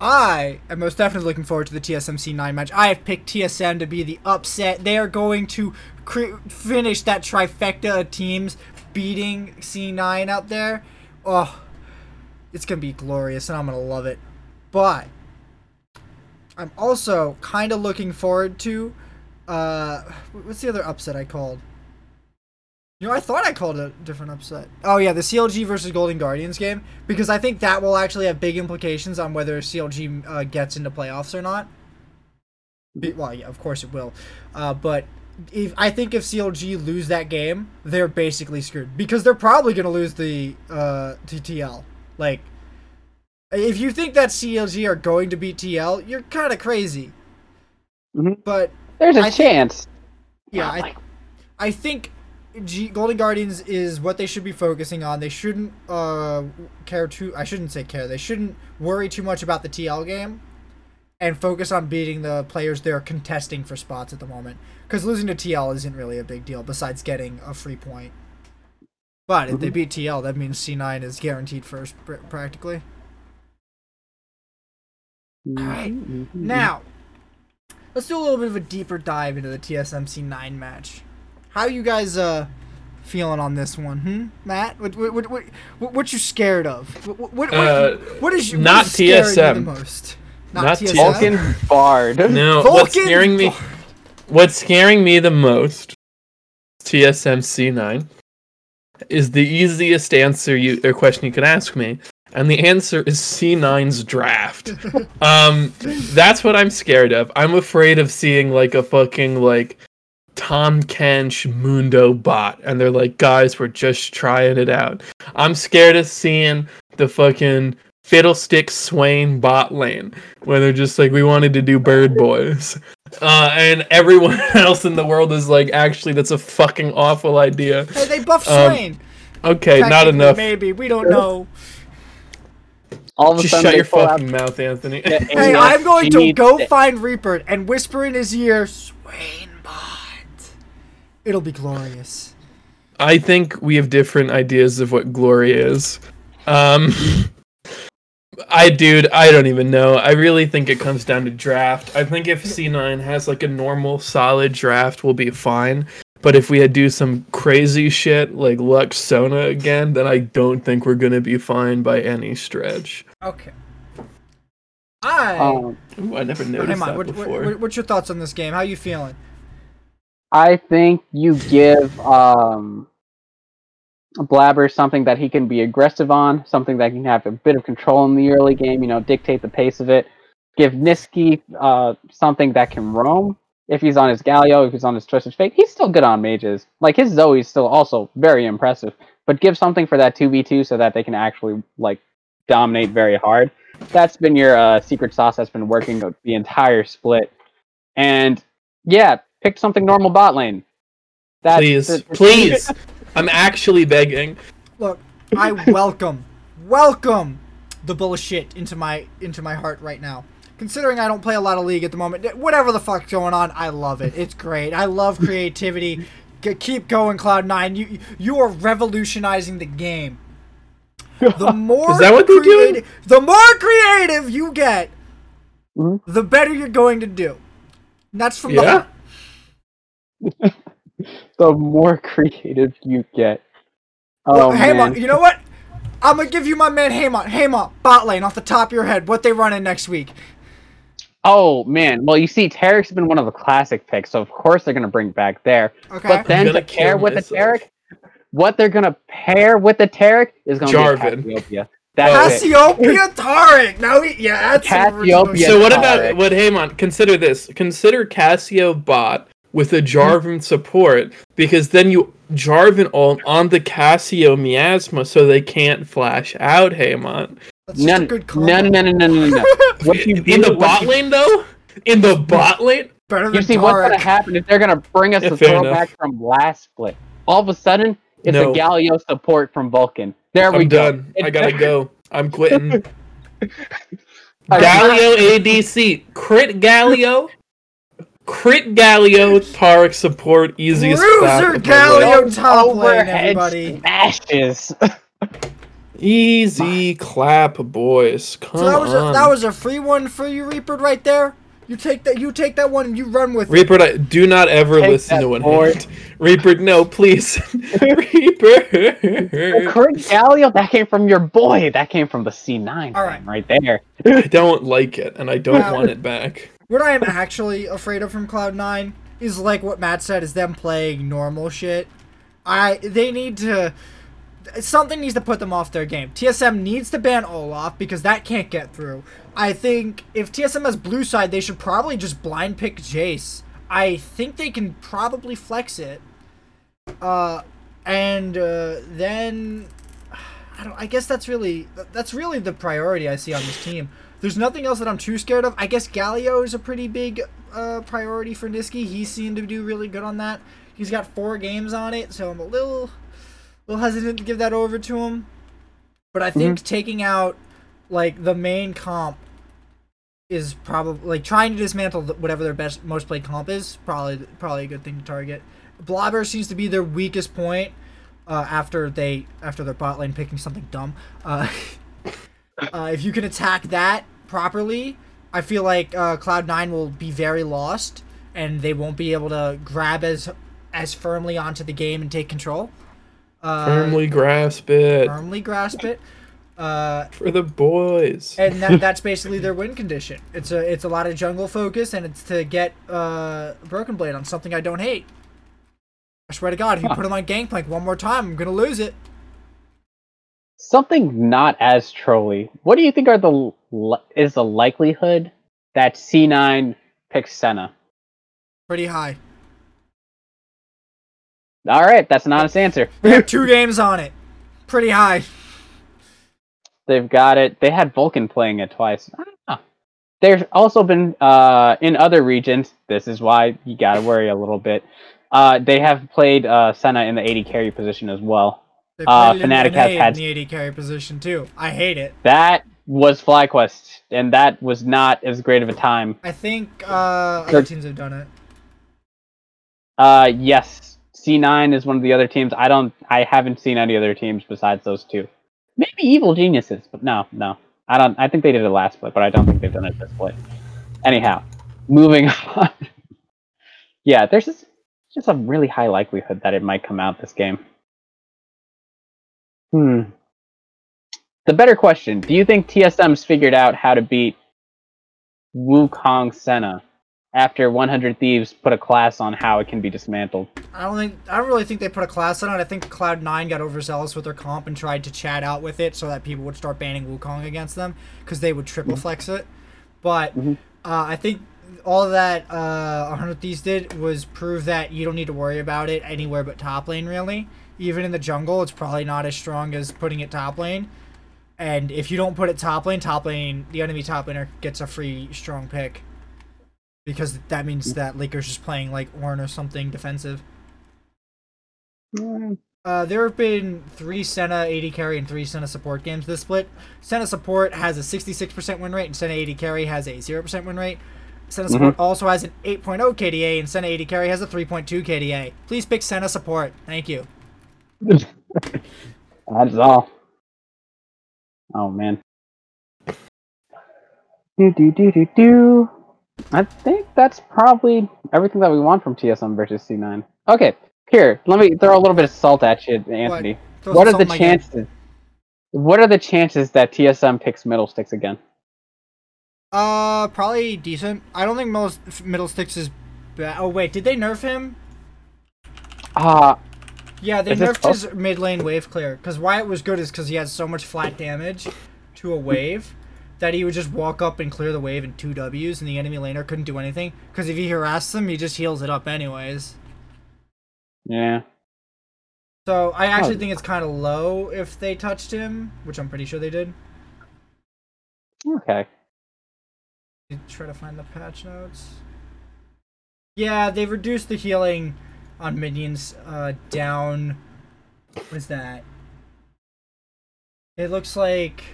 I am most definitely looking forward to the TSM C9 match. I have picked TSM to be the upset. They are going to cre- finish that trifecta of teams beating C9 out there. Oh, it's going to be glorious and I'm going to love it. But I'm also kind of looking forward to uh what's the other upset I called? You know, I thought I called a different upset. Oh yeah, the CLG versus Golden Guardians game because I think that will actually have big implications on whether CLG uh, gets into playoffs or not. Be- Well, yeah, of course it will. Uh, but if I think if CLG lose that game, they're basically screwed because they're probably gonna lose the uh, TTL. Like, if you think that CLG are going to beat TL, you're kind of crazy. Mhm. But There's a I think- chance. yeah, Not I, like- I think G- Golden Guardians is what they should be focusing on. They shouldn't uh, care too. I shouldn't say care. They shouldn't worry too much about the TL game, and focus on beating the players they're contesting for spots at the moment. Because losing to TL isn't really a big deal, besides getting a free point. But if they beat TL, that means C9 is guaranteed first, pr- practically. Alright. Mm-hmm. Now, let's do a little bit of a deeper dive into the TSM C9 match. How you guys uh feeling on this one, hmm? Matt, what what what what, what, what you scared of? What what, what, Uh, what is you what not is scaring you TSM. the most? Not, Not TSM. Vulcan Bard. No, Vulcan what's scaring me? Bard. What's scaring me the most, TSM C9, is the easiest answer you or question you could ask me, and the answer is C9's draft. um, that's what I'm scared of. I'm afraid of seeing like a fucking like Tahm Kench Mundo bot, and they're like, guys, we're just trying it out. I'm scared of seeing the fucking Fiddlestick Swain bot lane, where they're just like, we wanted to do Bird Boys. Uh, and everyone else in the world is like, actually, that's a fucking awful idea. Hey, they buffed Um, Swain. Okay, not enough. Maybe we don't know. All of a Just sudden shut your pull out fucking mouth, Anthony. the Hey, AS I'm going to go to- find Reaper and whisper in his ear, Swain bot. It'll be glorious. I think we have different ideas of what glory is. Um, I dude, I don't even know. I really think it comes down to draft. I think if C9 has like a normal solid draft we'll be fine. But if we had do some crazy shit like Lux Sona again, then I don't think we're gonna be fine by any stretch. Okay. I. Um, Ooh, I never noticed hey, man, that what, what, before. what- what's your thoughts on this game? How you feeling? I think you give um, Blabber something that he can be aggressive on, something that can have a bit of control in the early game, you know, dictate the pace of it. Give Nisqy uh, something that can roam. If he's on his Galio, if he's on his Twisted Fate, he's still good on mages. Like his Zoe's still also very impressive. But give something for that 2v2 so that they can actually like dominate very hard. That's been your uh, secret sauce that's been working the- the entire split. And yeah, pick something normal bot lane. That's please, the- please. I'm actually begging. Look, I welcome, welcome the bullshit into my into my heart right now. Considering I don't play a lot of League at the moment, whatever the fuck's going on, I love it. It's great. I love creativity. G- keep going, Cloud Nine. You you are revolutionizing the game. The more Is that what they're doing? creative, the more creative you get, Mhm. the better you're going to do. And that's from the Yeah? heart. the more creative you get. Well, Oh Haymon, man. you know what? I'm gonna give you my man Haymon. Haymon, bot lane off the top of your head. What they running next week? Oh man. Well, you see, Taric's been one of the classic picks, so of course they're gonna bring back there. Okay. But then gonna pair kill with the. Taric, what they're gonna pair with the Taric is gonna Jarvan. be Cassiopeia. That's it. Cassiopeia Taric. Now, we, yeah, that's Cassiopeia. So what about what Haymon? Consider this. Consider Cassio bot with a Jarvan support because then you Jarvan all on the Cassio miasma so they can't flash out Haymon. That's No, a no, good combo. no, no, no, no, no, no. What you in the what bot you- lane though? In the bot lane? Better You than see, what's gonna happen if they're gonna bring us Yeah, the fair throwback from last split. All of a sudden, it's No. a Galio support from Vulcan. There we I'm go. done. I gotta go. I'm quitting. Alright. Galio ADC. Crit Galio. Crit Galio, Taric support, easiest Bruiser clap of my Galio. life. top lane, everybody. Smashes. Easy clap, boys. Come So that was a, that was a free one for you, Reaper, right there. You take that. You take that one and you run with it. Reaper, do not ever Take listen to one. board. Reaper, no, please. Reaper. Crit Galio, that came from your boy. That came from the C9 All thing right there. I don't like it, and I don't Wow. want it back. What I am actually afraid of from Cloud Nine is like what Matt said is them playing normal shit. I they need to something needs to put them off their game. TSM needs to ban Olaf because that can't get through. I think if TSM has blue side, they should probably just blind pick Jace. I think they can probably flex it. Uh, and uh, then I don't. I guess that's really that's really the priority I see on this team. There's nothing else that I'm too scared of. I guess Galio is a pretty big uh, priority for Nisqy. He seemed to do really good on that. He's got four games on it, so I'm a little, little hesitant to give that over to him. But I think taking out like the main comp is probably like trying to dismantle whatever their best most played comp is probably probably a good thing to target. Blabber seems to be their weakest point uh, after they after their bot lane picking something dumb. Uh, uh, if you can attack that properly, I feel like uh, Cloud Nine will be very lost, and they won't be able to grab as as firmly onto the game and take control. Uh, Firmly grasp it firmly grasp it. Uh, for the boys. and that, that's basically their win condition. It's a it's a lot of jungle focus, and it's to get uh, Broken Blade on something I don't hate. I swear to God, if you put him on Gangplank one more time, I'm gonna lose it. Something not as trolly. What do you think are the is the likelihood that C9 picks Senna? Pretty high. All right, that's an honest answer. we have two games on it. Pretty high. They've got it. They had Vulcan playing it twice. I don't know. There's also been uh, in other regions. This is why you gotta worry a little bit. Uh, they have played uh, Senna in the AD carry position as well. Uh, Fnatic has had- in the AD carry position too. I hate it. That was FlyQuest, and that was not as great of a time. I think uh, other teams have done it. Uh, yes, C9 is one of the other teams. I don't. I haven't seen any other teams besides those two. Maybe Evil Geniuses, but no, no. I don't. I think they did it last split, but I don't think they've done it this split. Anyhow, moving on. yeah, there's just, just a really high likelihood that it might come out this game. Hmm. The better question: Do you think TSM's figured out how to beat Wukong Senna after 100 Thieves put a class on how it can be dismantled? I don't think I don't really think they put a class on it. I think Cloud Nine got overzealous with their comp and tried to chat out with it so that people would start banning Wukong against them because they would triple flex it. But Mhm. uh, I think all that uh, 100 Thieves did was prove that you don't need to worry about it anywhere but top lane. Really, even in the jungle, it's probably not as strong as putting it top lane. And if you don't put it top lane, top lane, the enemy top laner gets a free strong pick. Because that means that Licorice is playing like Ornn or something defensive. Hmm. Uh, there have been three Senna AD carry and three Senna support games this split. Senna support has a 66% win rate and Senna AD carry has a 0% win rate. Senna support also has an 8.0 KDA and Senna 80 carry has a 3.2 KDA. Please pick Senna support. Thank you. That's all. Oh man. Do do do do do. I think that's probably everything that we want from TSM versus C9. Okay, here, let me throw a little bit of salt at you, Anthony. Throw What, are the salt in my game. chances? What are the chances that TSM picks middle sticks again? Uh, probably decent. I don't think most middle sticks is bad. Oh wait, did they nerf him? Ah, Yeah, they Is nerfed his mid lane wave clear. Because why it was good is because he had so much flat damage to a wave that he would just walk up and clear the wave in two Ws, and the enemy laner couldn't do anything. Because if he harassed them, he just heals it up anyways. yeah. So I actually Oh. think it's kind of low if they touched him, which I'm pretty sure they did. Okay. Try to find the patch notes. Yeah, they've reduced the healing on minions uh, down. What is that? It looks like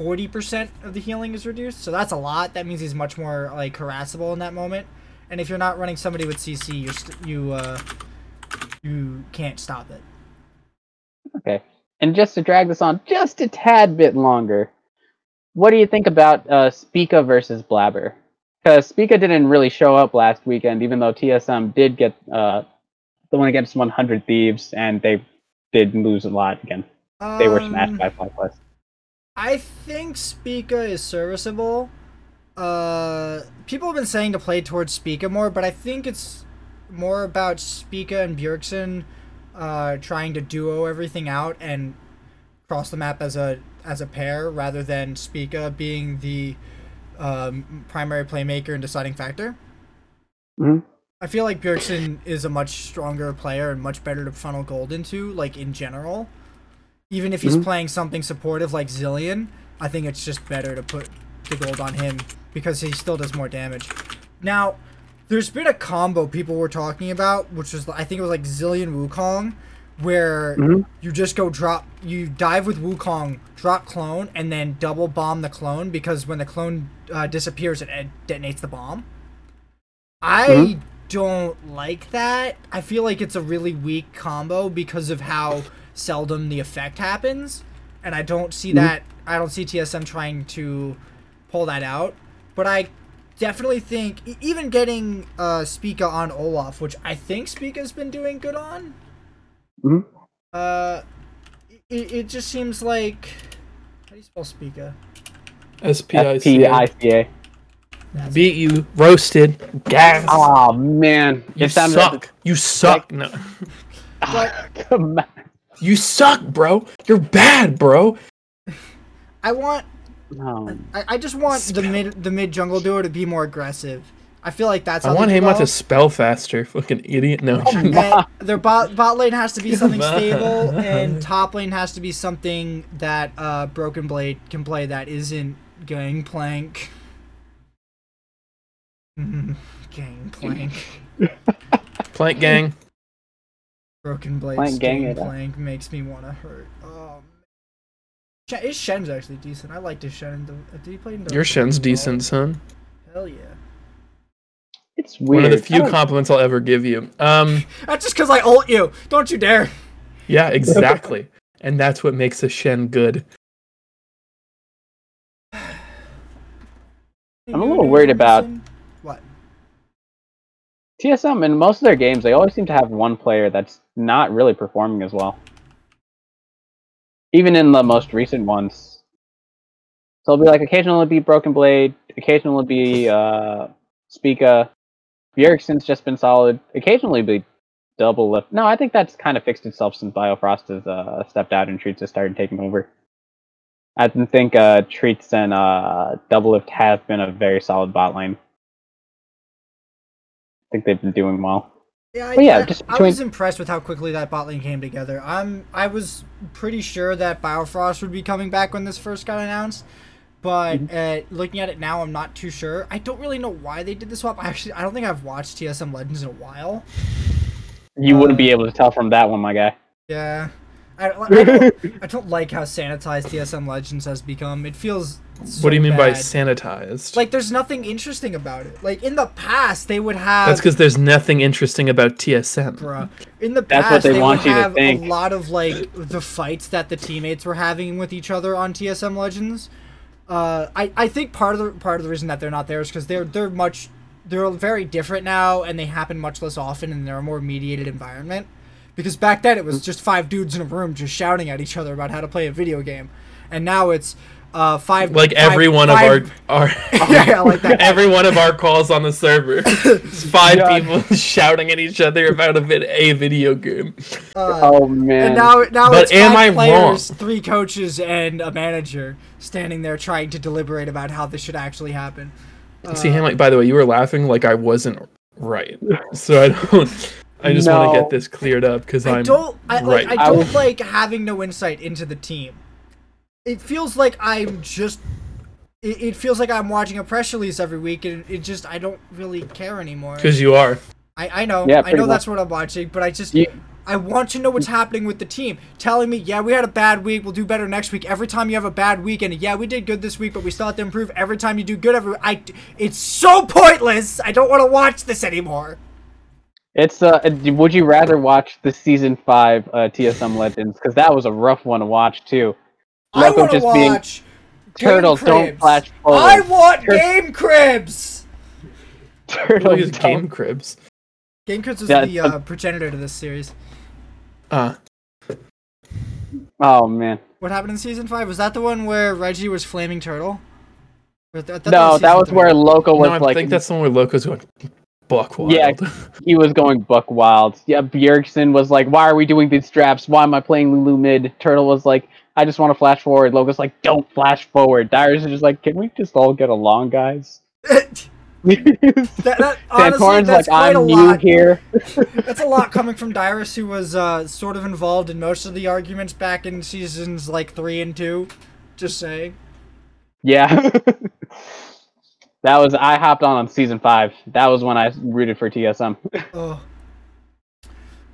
40% of the healing is reduced, so that's a lot. That means he's much more like harassable in that moment. And if you're not running somebody with CC, you're st- you uh, you can't stop it. Okay. And just to drag this on just a tad bit longer, what do you think about uh, Spica versus Blabber? Because Spica didn't really show up last weekend, even though TSM did get uh, the one against 100 Thieves, and they did lose a lot again. They were smashed Um, by five plus. I think Spica is serviceable. Uh, people have been saying to play towards Spica more, but I think it's more about Spica and Bjergsen uh, trying to duo everything out and cross the map as a as a pair rather than Spica being the um, primary playmaker and deciding factor. Mhm. I feel like Bjergsen is a much stronger player and much better to funnel gold into, like in general. Even if he's Mhm. playing something supportive like Zilean, I think it's just better to put the gold on him because he still does more damage. Now, there's been a combo people were talking about, which was I think it was like Zilean Wukong, where Mhm. you just go drop, you dive with Wukong, drop clone, and then double bomb the clone because when the clone uh, disappears, it uh, detonates the bomb. I Mhm. don't like that. I feel like it's a really weak combo because of how seldom the effect happens, and I don't see Mhm. that. I don't see TSM trying to pull that out. But I definitely think even getting uh Spica on Olaf, which I think Spica's been doing good on. Mhm. Uh, it, it just seems like how do you spell Spica? S P I S C P A. I C A. Beat you, roasted, gas. Oh man, you it sounded suck. You suck. No, Come on. you suck, bro. You're bad, bro. I want No. I, I just want the mid the mid jungle duo to be more aggressive. I feel like that's I how want they him develop. to spell faster. Fucking idiot. No. And their bot bot lane has to be something stable, and top lane has to be something that uh, Broken Blade can play that isn't Gangplank. Mhm. Gangplank. Plank Plank gang. Broken Blade Plank gang it up. Gangplank makes me want to hurt. Oh, man. Sh- his Shen's actually decent. I liked his Shen. The, did he play in the, Your Shen's decent, son. Hell yeah. It's weird. One of the few compliments I'll ever give you. Um, That's just because I ult you. Don't you dare. yeah, exactly. and that's what makes a Shen good. I'm a little worried about- what. TSM in most of their games, they always seem to have one player that's not really performing as well. Even in the most recent ones. So it'll be like occasionally it'll be Broken Blade, occasionally it'll be uh Spica. Bjergsen's just been solid. Occasionally it'll be Doublelift. No, I think that's kind of fixed itself since Biofrost has uh, stepped out and Treatz has started taking over. I think uh, Treatz and uh, Doublelift have been a very solid bot lane. I think they've been doing well. Yeah, I, yeah, I- was impressed with how quickly that bot lane came together. I'm I was pretty sure that Biofrost would be coming back when this first got announced, but Mm-hmm. uh, looking at it now, I'm not too sure. I don't really know why they did the swap. I actually I don't think I've watched TSM Legends in a while. You wouldn't Uh, be able to tell from that one, my guy. Yeah, I, I, don't, I don't like how sanitized TSM Legends has become. It feels. what do you so mean by sanitized? Like there's nothing interesting about it. Like in the past, they would have. That's because there's nothing interesting about TSM. Bruh. In the That's past, what they they want would you to have think. a lot of like the fights that the teammates were having with each other on TSM Legends. Uh, I, I think part of the part of the reason that they're not there is because they're they're much they're very different now and they happen much less often and they're a more mediated environment. Because back then it was just five dudes in a room just shouting at each other about how to play a video game, and now it's uh five Like five- every one five- of our our yeah like that every one of our calls on the server, five Yeah. people shouting at each other about a, vid- a video game. uh, oh man. And now, now But it's am five I players, three coaches, and a manager standing there trying to deliberate about how this should actually happen. Uh, See, him like By the way, you were laughing like I wasn't right, so I don't. I just want to get this cleared up because I I'm don't. I, like, right. I I don't like having no insight into the team. It feels like I'm just. It, it feels like I'm watching a press release every week, and it just I don't really care anymore. because you are. I, I know, Yeah, I know much. that's what I'm watching, but I just You- I want to know what's happening with the team. Telling me, yeah, we had a bad week, we'll do better next week. Every time you have a bad week, and yeah, we did good this week, but we still have to improve. Every time you do good, every I, it's so pointless. I don't want to watch this anymore. It's uh, would you rather watch the season five uh, TSM Legends because that was a rough one to watch too. I Loco want to just being watch Game turtles don't Cribs. flash forward. I want Tur- Game Cribs. Look turtles at don't. Game Cribs. Game Cribs was Yeah, the but- uh, progenitor to this series. Uh, Oh man, What happened in season five? Was that the one where Reggie was flaming turtle? Or th- I thought no, that was where Loco was no, I like think that's the one where Loco's going buck wild. Yeah. he was going buck wild. Yeah, Bjergsen was like, "Why are we doing these drafts? Why am I playing Lulu mid?" Turtle was like, "I just want to flash forward." Loco's like, "Don't flash forward." Dyrus is just like, "Can we just all get along, guys?" that, that, honestly, that's like, quite "I'm a new lot. here." That's a lot coming from Dyrus, who was uh, sort of involved in most of the arguments back in seasons like three and two. Just saying. Yeah. That was I hopped on on season five. That was when I rooted for TSM. Oh.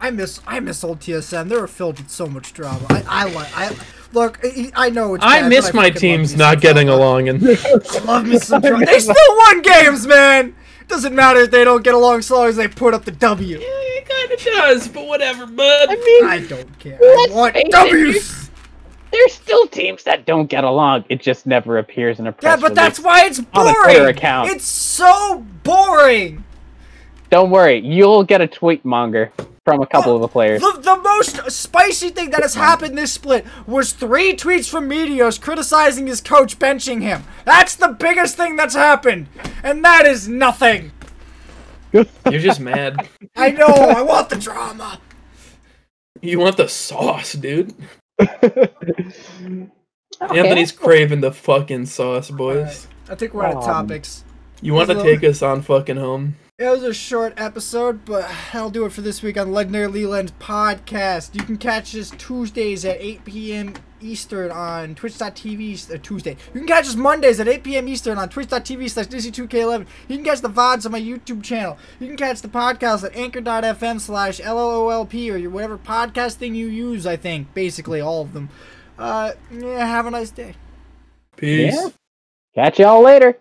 I miss I miss old TSM. They were filled with so much drama. I I like I look. I, I know it's. I bad, miss but my teams not getting drama. along, and I love me some drama. They still won games, man. Doesn't matter if they don't get along so long as they put up the W. Yeah, it kind of does. But whatever, bud. I mean, I don't care. I want face it, W's. There's still teams that don't get along. It just never appears in a press Yeah, but that's why it's on a Twitter boring. account. It's so boring. Don't worry, you'll get a tweet monger from a couple oh, of the players. The, the most spicy thing that has happened this split was three tweets from Meteos criticizing his coach benching him. That's the biggest thing that's happened. And that is nothing. You're just mad. I know, I want the drama. You want the sauce, dude. Okay. Anthony's craving the fucking sauce, boys. I think we're out of Um, topics. You want to Hello. take us on fucking home? It was a short episode, but that'll do it for this week on Legendary Leland Podcast. You can catch us Tuesdays at 8 p.m. Eastern on twitch.tv, uh, Tuesday. You can catch us Mondays at 8 p.m. Eastern on twitch.tv slash Disney2K11. You can catch the VODs on my YouTube channel. You can catch the podcast at anchor.fm slash LLOLP or your whatever podcast thing you use, I think. Basically, all of them. Uh, yeah, have a nice day. Peace. Yeah. Catch y'all later.